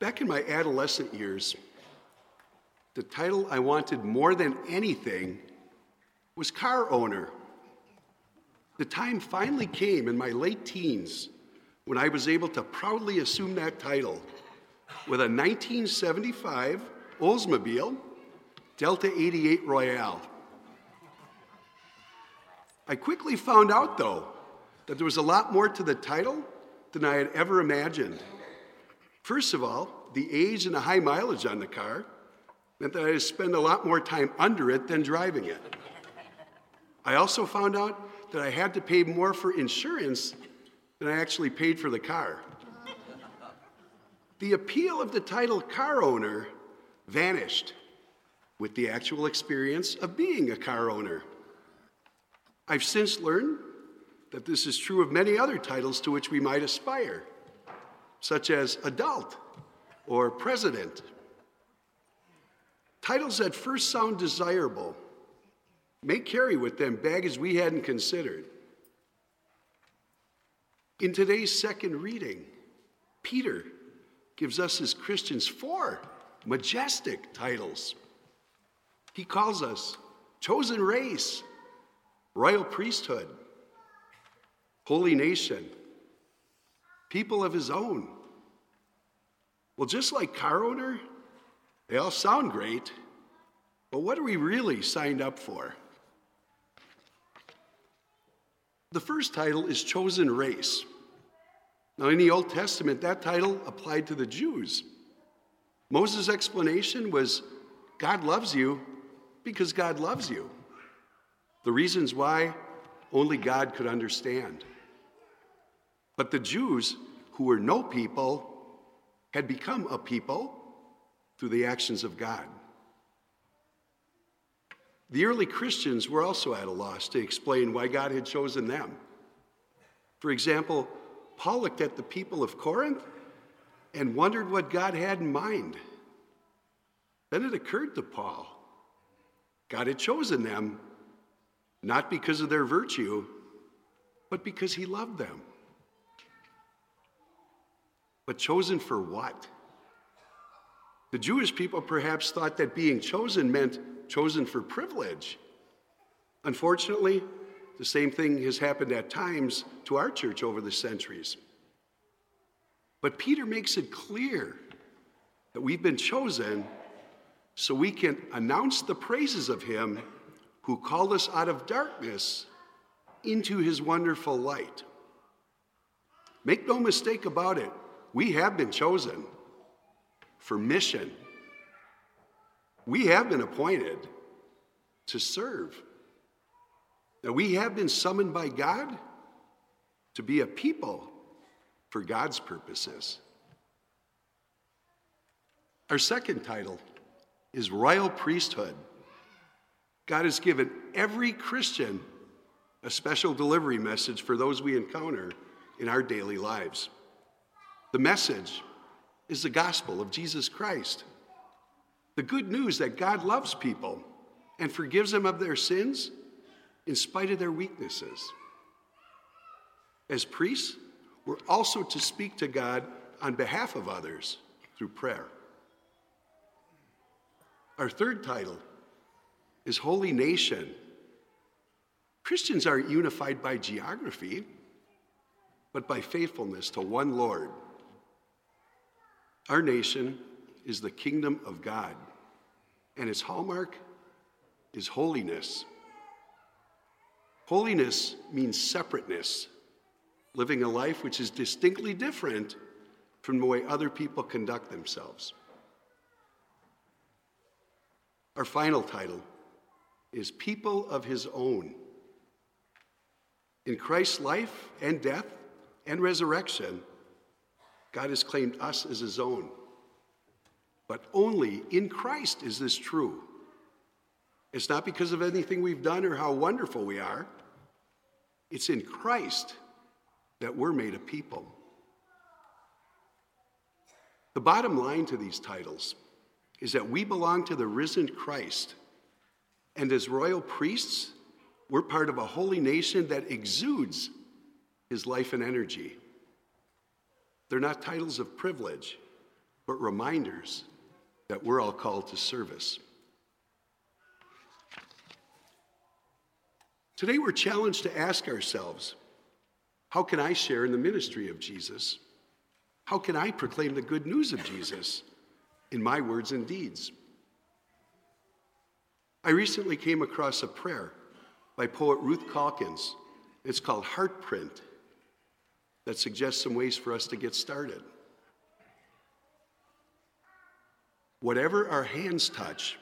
Back in my adolescent years, the title I wanted more than anything was car owner. The time finally came in my late teens when I was able to proudly assume that title with a 1975 Oldsmobile Delta 88 Royale. I quickly found out, though, that there was a lot more to the title than I had ever imagined. First of all, the age and the high mileage on the car meant that I spend a lot more time under it than driving it. I also found out that I had to pay more for insurance than I actually paid for the car. The appeal of the title car owner vanished with the actual experience of being a car owner. I've since learned that this is true of many other titles to which we might aspire, such as adult or president. Titles that first sound desirable may carry with them baggage we hadn't considered. In today's second reading, Peter gives us as Christians four majestic titles. He calls us chosen race, royal priesthood, holy nation, people of his own. Well, just like car owner, they all sound great, but what are we really signed up for? The first title is chosen race. Now, in the Old Testament, that title applied to the Jews. Moses' explanation was God loves you because God loves you. The reasons why only God could understand. But the Jews, who were no people, had become a people through the actions of God. The early Christians were also at a loss to explain why God had chosen them. For example, Paul looked at the people of Corinth and wondered what God had in mind. Then it occurred to Paul God had chosen them not because of their virtue, but because he loved them. But chosen for what? The Jewish people perhaps thought that being chosen meant chosen for privilege. Unfortunately, the same thing has happened at times to our church over the centuries. But Peter makes it clear that we've been chosen so we can announce the praises of him who called us out of darkness into his wonderful light. Make no mistake about it, we have been chosen for mission. We have been appointed to serve. Now, we have been summoned by God to be a people for God's purposes. Our second title is Royal Priesthood. God has given every Christian a special delivery message for those we encounter in our daily lives. The message is the gospel of Jesus Christ. The good news that God loves people and forgives them of their sins in spite of their weaknesses. As priests, we're also to speak to God on behalf of others through prayer. Our third title is Holy Nation. Christians aren't unified by geography, but by faithfulness to one Lord. Our nation is the kingdom of God, and its hallmark is holiness. Holiness means separateness, living a life which is distinctly different from the way other people conduct themselves. Our final title is People of His Own. In Christ's life and death and resurrection, God has claimed us as His own. But only in Christ is this true. It's not because of anything we've done or how wonderful we are. It's in Christ that we're made a people. The bottom line to these titles is that we belong to the risen Christ. And as royal priests, we're part of a holy nation that exudes his life and energy. They're not titles of privilege, but reminders that we're all called to service. Today, we're challenged to ask ourselves how can I share in the ministry of Jesus? How can I proclaim the good news of Jesus in my words and deeds? I recently came across a prayer by poet Ruth Calkins. It's called Heartprint, that suggests some ways for us to get started. Whatever our hands touch,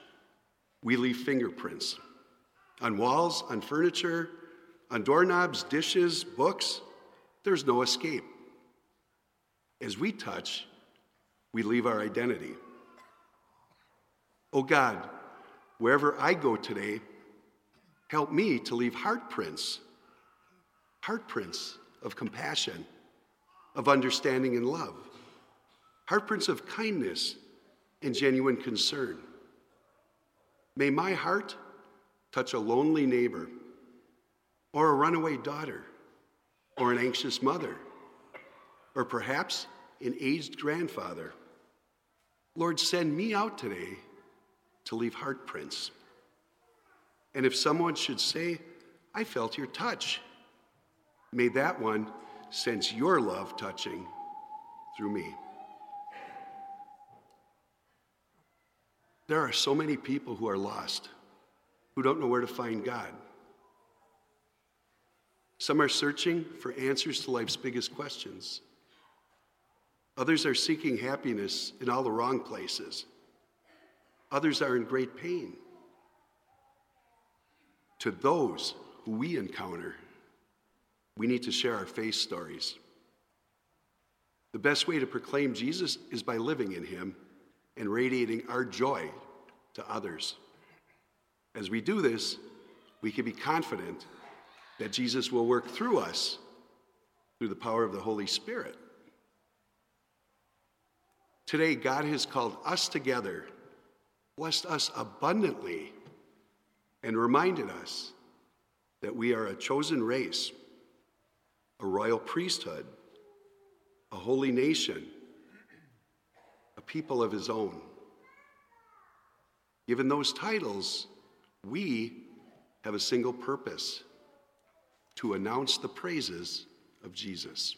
we leave fingerprints on walls, on furniture, on doorknobs, dishes, books. There's no escape. As we touch, we leave our identity. Oh God, wherever I go today, help me to leave heartprints, heartprints of compassion, of understanding and love, heartprints of kindness and genuine concern. May my heart touch a lonely neighbor, or a runaway daughter, or an anxious mother, or perhaps an aged grandfather. Lord, send me out today to leave heartprints. And if someone should say, I felt your touch, may that one sense your love touching through me. There are so many people who are lost, who don't know where to find God. Some are searching for answers to life's biggest questions. Others are seeking happiness in all the wrong places. Others are in great pain. To those who we encounter, we need to share our faith stories. The best way to proclaim Jesus is by living in him and radiating our joy to others. As we do this, we can be confident that Jesus will work through us through the power of the Holy Spirit. Today, God has called us together, blessed us abundantly, and reminded us that we are a chosen race, a royal priesthood, a holy nation, a people of his own. Given those titles, we have a single purpose to announce the praises of Jesus.